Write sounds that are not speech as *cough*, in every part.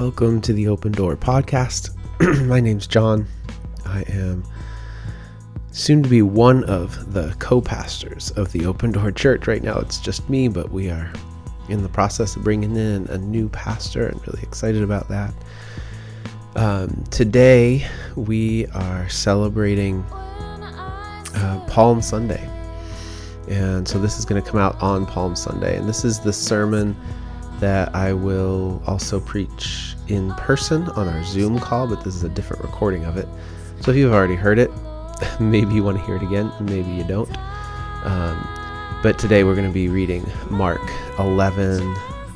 Welcome to the Open Door Podcast. *clears throat* My name's John. I am soon to be one of the co pastors of the Open Door Church. Right now it's just me, but we are in the process of bringing in a new pastor and really excited about that. Um, today we are celebrating uh, Palm Sunday. And so this is going to come out on Palm Sunday. And this is the sermon that I will also preach in person on our Zoom call, but this is a different recording of it. So if you've already heard it, *laughs* maybe you want to hear it again, maybe you don't. Um, but today we're going to be reading Mark 11,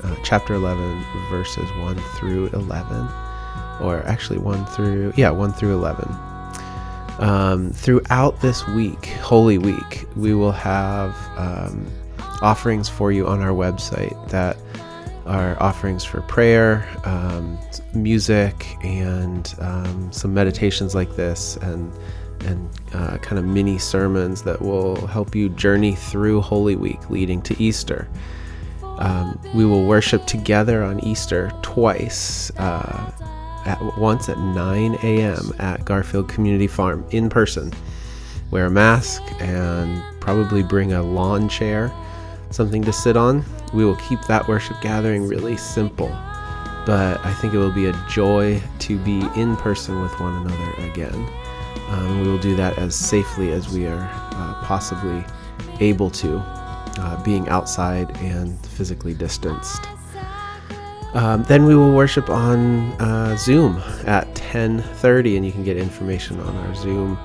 uh, chapter 11, verses 1 through 11, or actually 1 through, yeah, 1 through 11. Um, throughout this week, Holy Week, we will have um, offerings for you on our website that are offerings for prayer, um, music, and um, some meditations like this, and and uh, kind of mini sermons that will help you journey through Holy Week leading to Easter. Um, we will worship together on Easter twice. Uh, at once at 9 a.m. at Garfield Community Farm in person. Wear a mask and probably bring a lawn chair, something to sit on. We will keep that worship gathering really simple, but I think it will be a joy to be in person with one another again. Um, we will do that as safely as we are uh, possibly able to, uh, being outside and physically distanced. Um, then we will worship on uh, Zoom at 10:30, and you can get information on our Zoom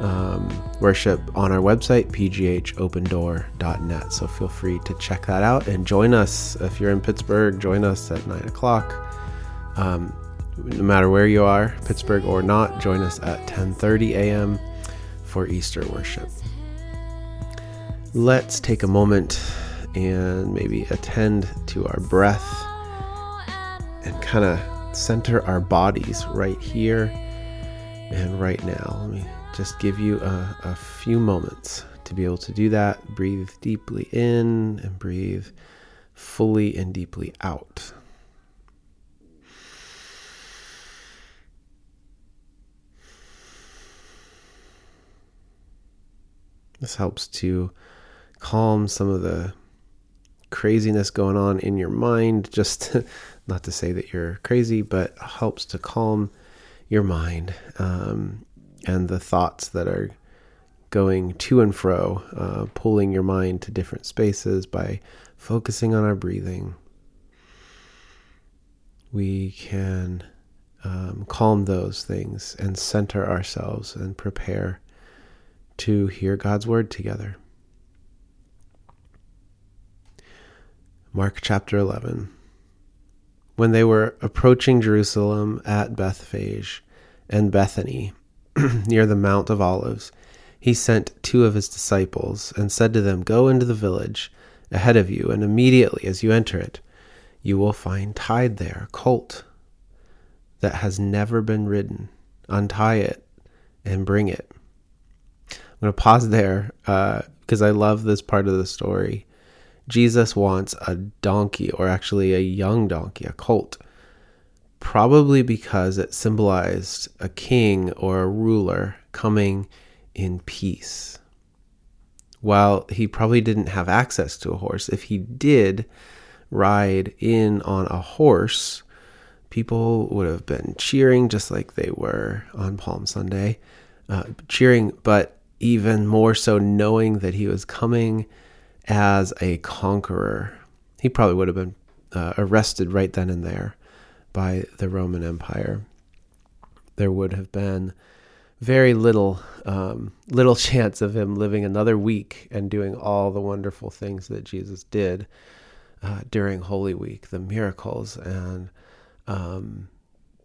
um, worship on our website pghopendoor.net. So feel free to check that out and join us if you're in Pittsburgh. Join us at nine o'clock. Um, no matter where you are, Pittsburgh or not, join us at 10:30 a.m. for Easter worship. Let's take a moment and maybe attend to our breath and kind of center our bodies right here and right now. Let me just give you a, a, few moments to be able to do that. Breathe deeply in and breathe fully and deeply out. This helps to calm some of the craziness going on in your mind. Just *laughs* not to say that you're crazy, but helps to calm your mind um, and the thoughts that are going to and fro, uh, pulling your mind to different spaces by focusing on our breathing. We can um, calm those things and center ourselves and prepare to hear God's word together. Mark chapter 11. When they were approaching Jerusalem at Bethphage and Bethany, *clears throat* near the Mount of Olives, he sent two of his disciples and said to them, Go into the village ahead of you, and immediately as you enter it, you will find tied there a colt that has never been ridden. Untie it and bring it. I'm going to pause there because uh, I love this part of the story. Jesus wants a donkey, or actually a young donkey, a colt, probably because it symbolized a king or a ruler coming in peace. While he probably didn't have access to a horse, if he did ride in on a horse, people would have been cheering just like they were on Palm Sunday, uh, cheering, but even more so knowing that he was coming as a conqueror. He probably would have been uh, arrested right then and there by the Roman Empire. There would have been very little um, little *laughs* chance of him living another week and doing all the wonderful things that Jesus did uh, during Holy Week, the miracles and um,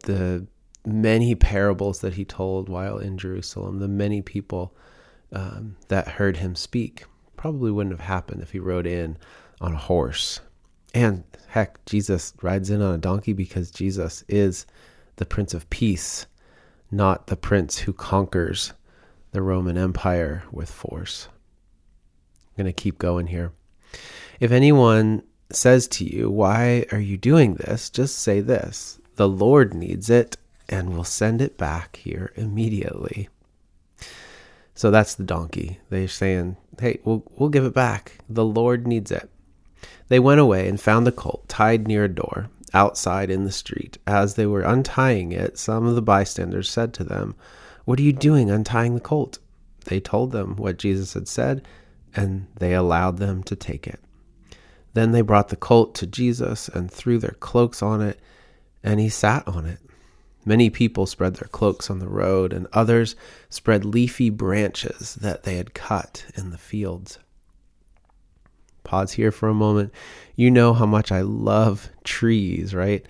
the many parables that he told while in Jerusalem, the many people um, that heard him speak probably wouldn't have happened if he rode in on a horse. And heck, Jesus rides in on a donkey because Jesus is the Prince of Peace, not the prince who conquers the Roman Empire with force. I'm going to keep going here. If anyone says to you, Why are you doing this? just say this The Lord needs it and will send it back here immediately. So that's the donkey. They're saying, "Hey, we'll we'll give it back. The Lord needs it." They went away and found the colt tied near a door outside in the street. As they were untying it, some of the bystanders said to them, "What are you doing untying the colt?" They told them what Jesus had said, and they allowed them to take it. Then they brought the colt to Jesus and threw their cloaks on it, and he sat on it. Many people spread their cloaks on the road, and others spread leafy branches that they had cut in the fields. Pause here for a moment. You know how much I love trees, right?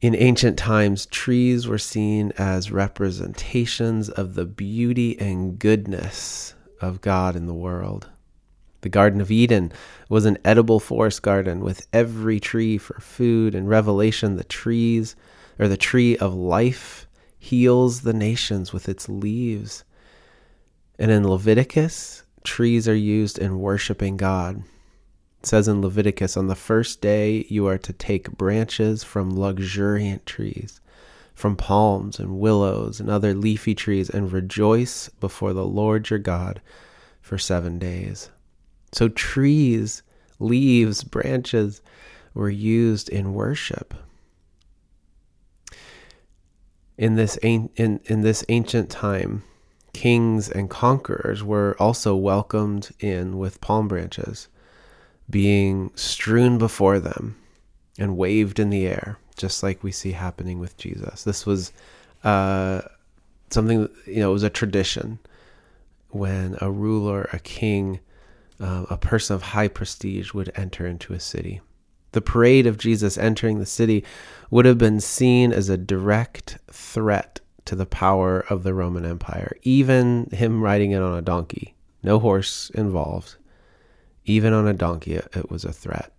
In ancient times, trees were seen as representations of the beauty and goodness of God in the world. The Garden of Eden was an edible forest garden with every tree for food. In Revelation, the trees or the tree of life heals the nations with its leaves. And in Leviticus, trees are used in worshiping God. It says in Leviticus, on the first day you are to take branches from luxuriant trees, from palms and willows and other leafy trees, and rejoice before the Lord your God for seven days. So, trees, leaves, branches were used in worship in this in, in this ancient time, kings and conquerors were also welcomed in with palm branches, being strewn before them and waved in the air, just like we see happening with Jesus. This was uh, something you know it was a tradition when a ruler, a king, uh, a person of high prestige would enter into a city. The parade of Jesus entering the city would have been seen as a direct threat to the power of the Roman Empire, even him riding it on a donkey. No horse involved. Even on a donkey, it was a threat.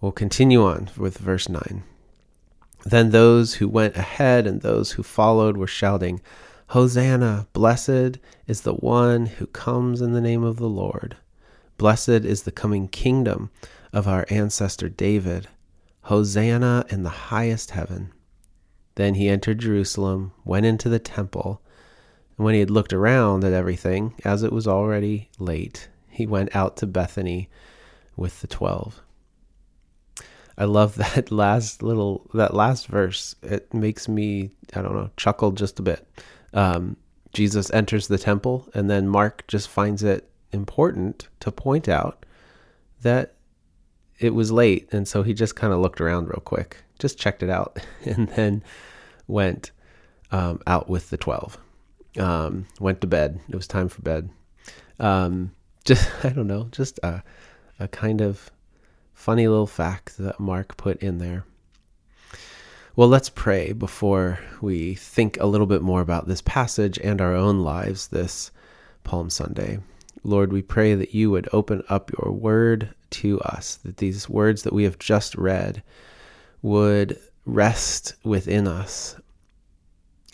We'll continue on with verse 9. Then those who went ahead and those who followed were shouting, Hosanna! Blessed is the one who comes in the name of the Lord. Blessed is the coming kingdom of our ancestor David. Hosanna in the highest heaven. Then he entered Jerusalem, went into the temple, and when he had looked around at everything, as it was already late, he went out to Bethany with the twelve. I love *laughs* that last little that last verse. It makes me I don't know chuckle just a bit. Um, Jesus enters the temple, and then Mark just finds it important to point out that it was late, and so he just kind of looked around real quick, just checked it out, *laughs* and then went um, out with the twelve. Um, went to bed. It was time for bed. Um, *laughs* just I don't know, just a a kind of funny little fact that Mark put in there. Well, let's pray before we think a little bit more about this passage and our own lives this Palm Sunday. Lord, we pray that you would open up your word to us, that these words that we have just read would rest within us,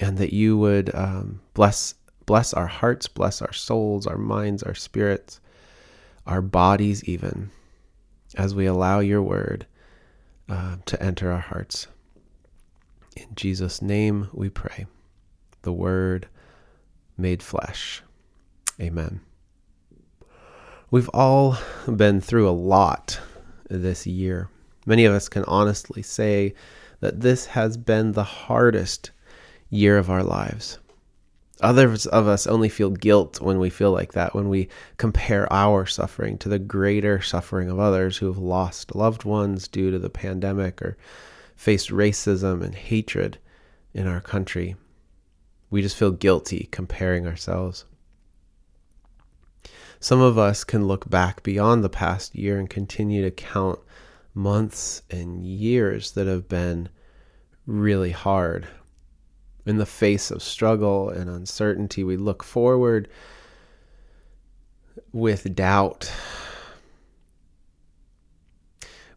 and that you would um, bless bless our hearts, bless our souls, our minds, our spirits, our bodies, even as we allow your word uh, to enter our hearts. In Jesus' name we pray. The word made flesh. Amen. We've all been through a lot this year. Many of us can honestly say that this has been the hardest year of our lives. Others of us only feel guilt when we feel like that, when we compare our suffering to the greater suffering of others who have lost loved ones due to the pandemic or faced racism and hatred in our country. We just feel guilty comparing ourselves. Some of us can look back beyond the past year and continue to count months and years that have been really hard. In the face of struggle and uncertainty, we look forward with doubt.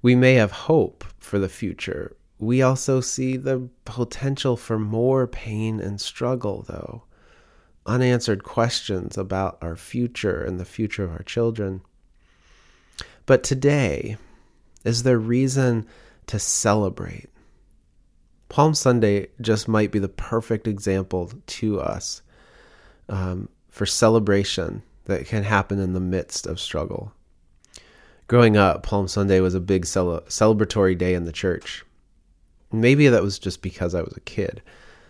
We may have hope for the future. We also see the potential for more pain and struggle, though unanswered questions about our future and the future of our children. But today, is there reason to celebrate. Palm Sunday just might be the perfect example to us um, for celebration that can happen in the midst of struggle. Growing up, Palm Sunday was a big cel- celebratory day in the church. Maybe that was just because I was a kid.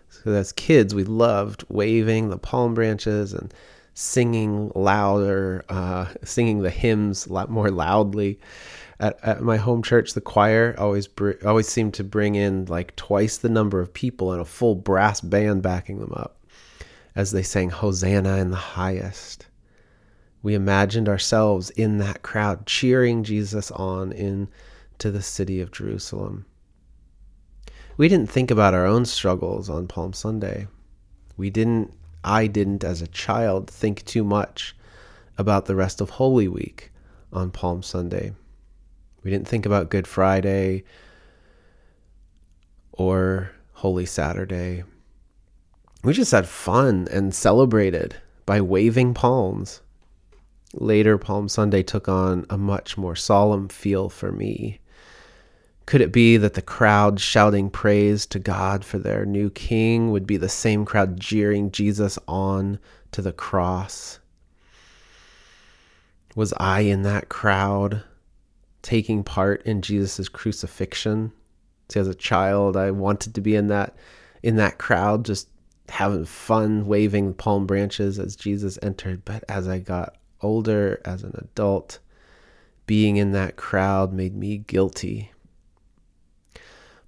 So as kids, we loved waving the palm branches and singing louder, uh, singing the hymns a lot more loudly. At, at my home church, the choir always br- always seemed to bring in like twice the number of people and a full brass band backing them up as they sang Hosanna in the highest. We imagined ourselves in that crowd cheering Jesus on into the city of Jerusalem. We didn't think about our own struggles on Palm Sunday. We didn't, I didn't as a child, think too much about the rest of Holy Week on Palm Sunday. We didn't think about Good Friday or Holy Saturday. We just had fun and celebrated by waving palms. Later, Palm Sunday took on a much more solemn feel for me. Could it be that the crowd shouting praise to God for their new king would be the same crowd jeering Jesus on to the cross? Was I in that crowd taking part in Jesus' crucifixion? See, as a child, I wanted to be in that in that crowd, just having fun, waving palm branches as Jesus entered. But as I got older, as an adult, being in that crowd made me guilty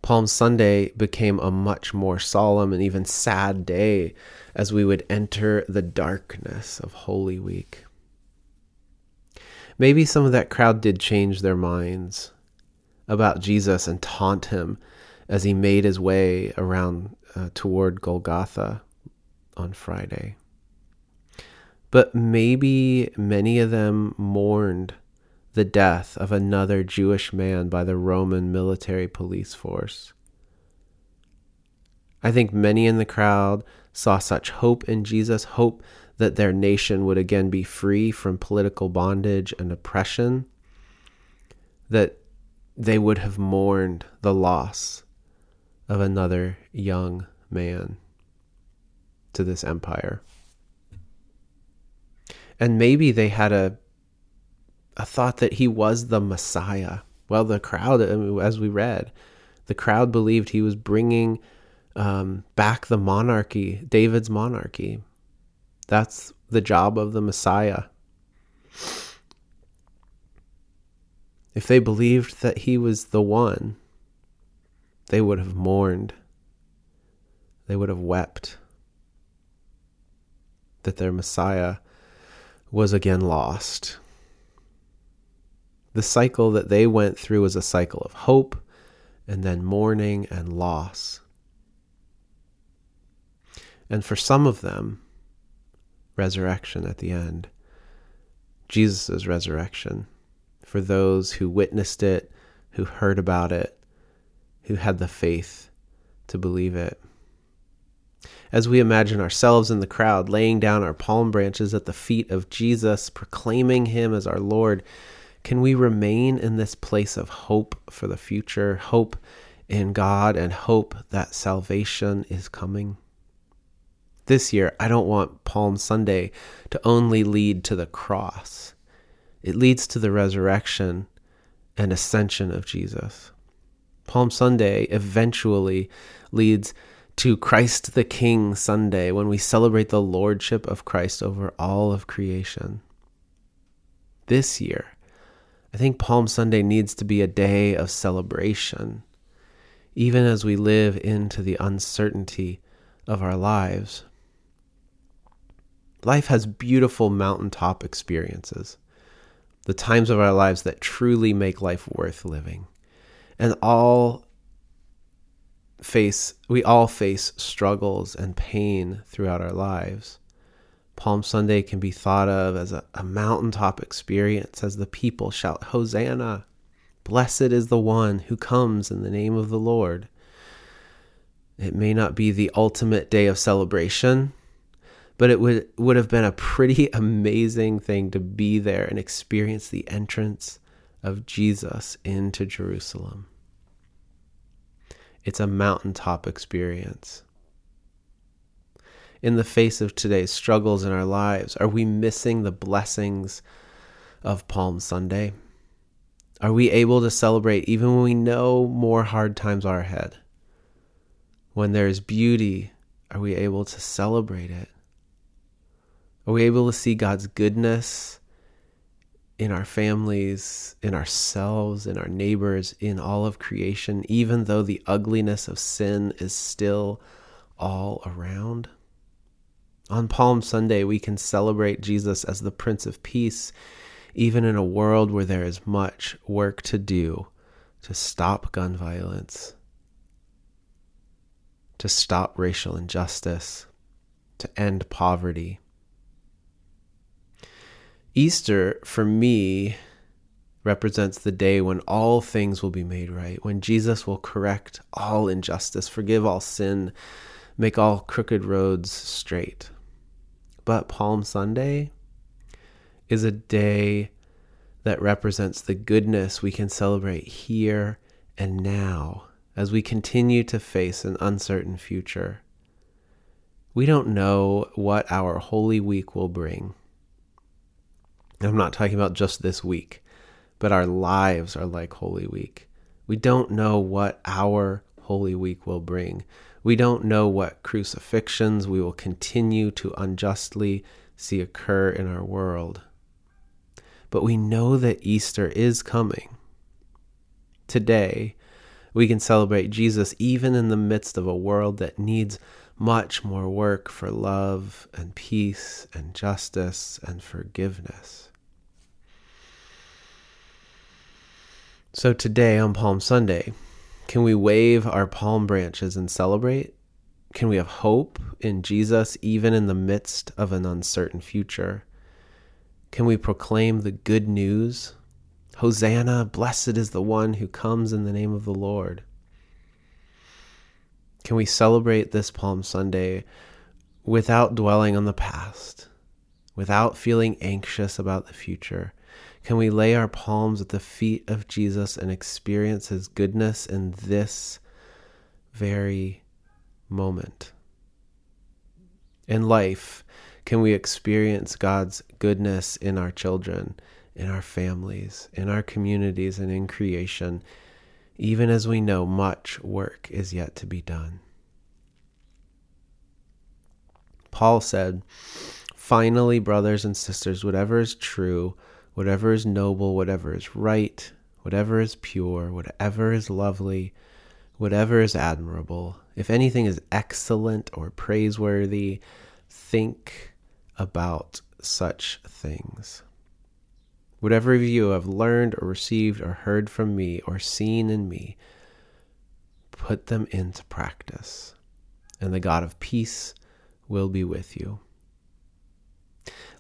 Palm Sunday became a much more solemn and even sad day as we would enter the darkness of Holy Week. Maybe some of that crowd did change their minds about Jesus and taunt him as he made his way around uh, toward Golgotha on Friday. But maybe many of them mourned the death of another Jewish man by the Roman military police force. I think many in the crowd saw such hope in Jesus, hope that their nation would again be free from political bondage and oppression, that they would have mourned the loss of another young man to this empire. And maybe they had a a thought that he was the Messiah. Well, the crowd, as we read, the crowd believed he was bringing um, back the monarchy, David's monarchy. That's the job of the Messiah. If they believed that he was the one, they would have mourned. They would have wept that their Messiah was again lost. The cycle that they went through was a cycle of hope and then mourning and loss. And for some of them, resurrection at the end. Jesus' resurrection. For those who witnessed it, who heard about it, who had the faith to believe it. As we imagine ourselves in the crowd, laying down our palm branches at the feet of Jesus, proclaiming him as our Lord, can we remain in this place of hope for the future, hope in God, and hope that salvation is coming? This year, I don't want Palm Sunday to only lead to the cross, it leads to the resurrection and ascension of Jesus. Palm Sunday eventually leads to Christ the King Sunday when we celebrate the lordship of Christ over all of creation. This year, I think Palm Sunday needs to be a day of celebration, even as we live into the uncertainty of our lives. Life has beautiful mountaintop experiences, the times of our lives that truly make life worth living. And all face we all face struggles and pain throughout our lives. Palm Sunday can be thought of as a, a mountaintop experience as the people shout, Hosanna! Blessed is the one who comes in the name of the Lord. It may not be the ultimate day of celebration, but it would, would have been a pretty *laughs* amazing thing to be there and experience the entrance of Jesus into Jerusalem. It's a mountaintop experience. In the face of today's struggles in our lives, are we missing the blessings of Palm Sunday? Are we able to celebrate even when we know more hard times are ahead? When there is beauty, are we able to celebrate it? Are we able to see God's goodness in our families, in ourselves, in our neighbors, in all of creation, even though the ugliness of sin is still all around? On Palm Sunday, we can celebrate Jesus as the Prince of Peace, even in a world where there is much work to do to stop gun violence, to stop racial injustice, to end poverty Easter, for me, represents the day when all things will be made right, when Jesus will correct all injustice, forgive all sin, make all crooked roads straight. But Palm Sunday is a day that represents the goodness we can celebrate here and now as we continue to face an uncertain future. We don't know what our Holy Week will bring. I'm not talking about just this week, but our lives are like Holy Week. We don't know what our Holy Week will bring. We don't know what crucifixions we will continue to unjustly see occur in our world. But we know that Easter is coming. Today, we can celebrate Jesus even in the midst of a world that needs much more work for love and peace and justice and forgiveness. So today on Palm Sunday, can we wave our palm branches and celebrate? Can we have hope in Jesus even in the midst of an uncertain future? Can we proclaim the good news? Hosanna, blessed is the one who comes in the name of the Lord. Can we celebrate this Palm Sunday without dwelling on the past, without feeling anxious about the future? Can we lay our palms at the feet of Jesus and experience his goodness in this very moment? In life, can we experience God's goodness in our children, in our families, in our communities, and in creation, even as we know much work is yet to be done? Paul said, Finally, brothers and sisters, whatever is true, whatever is noble, whatever is right, whatever is pure, whatever is lovely, whatever is admirable, if anything is excellent or praiseworthy, think about such things. Whatever you have learned or received or heard from me or seen in me, put them into practice, and the God of peace will be with you.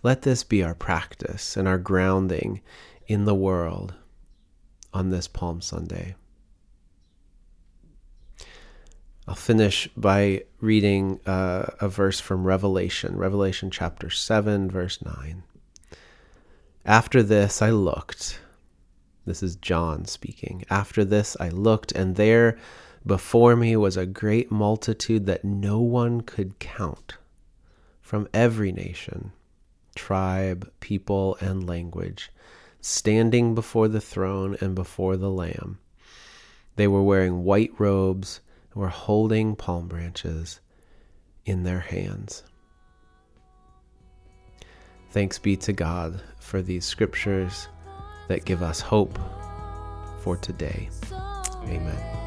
Let this be our practice and our grounding in the world on this Palm Sunday. I'll finish by reading uh, a verse from Revelation, Revelation chapter 7, verse 9. After this I looked. This is John speaking. After this I looked, and there before me was a great multitude that no one could count from every nation tribe, people, and language, standing before the throne and before the Lamb. They were wearing white robes and were holding palm branches in their hands. Thanks be to God for these scriptures that give us hope for today. Amen.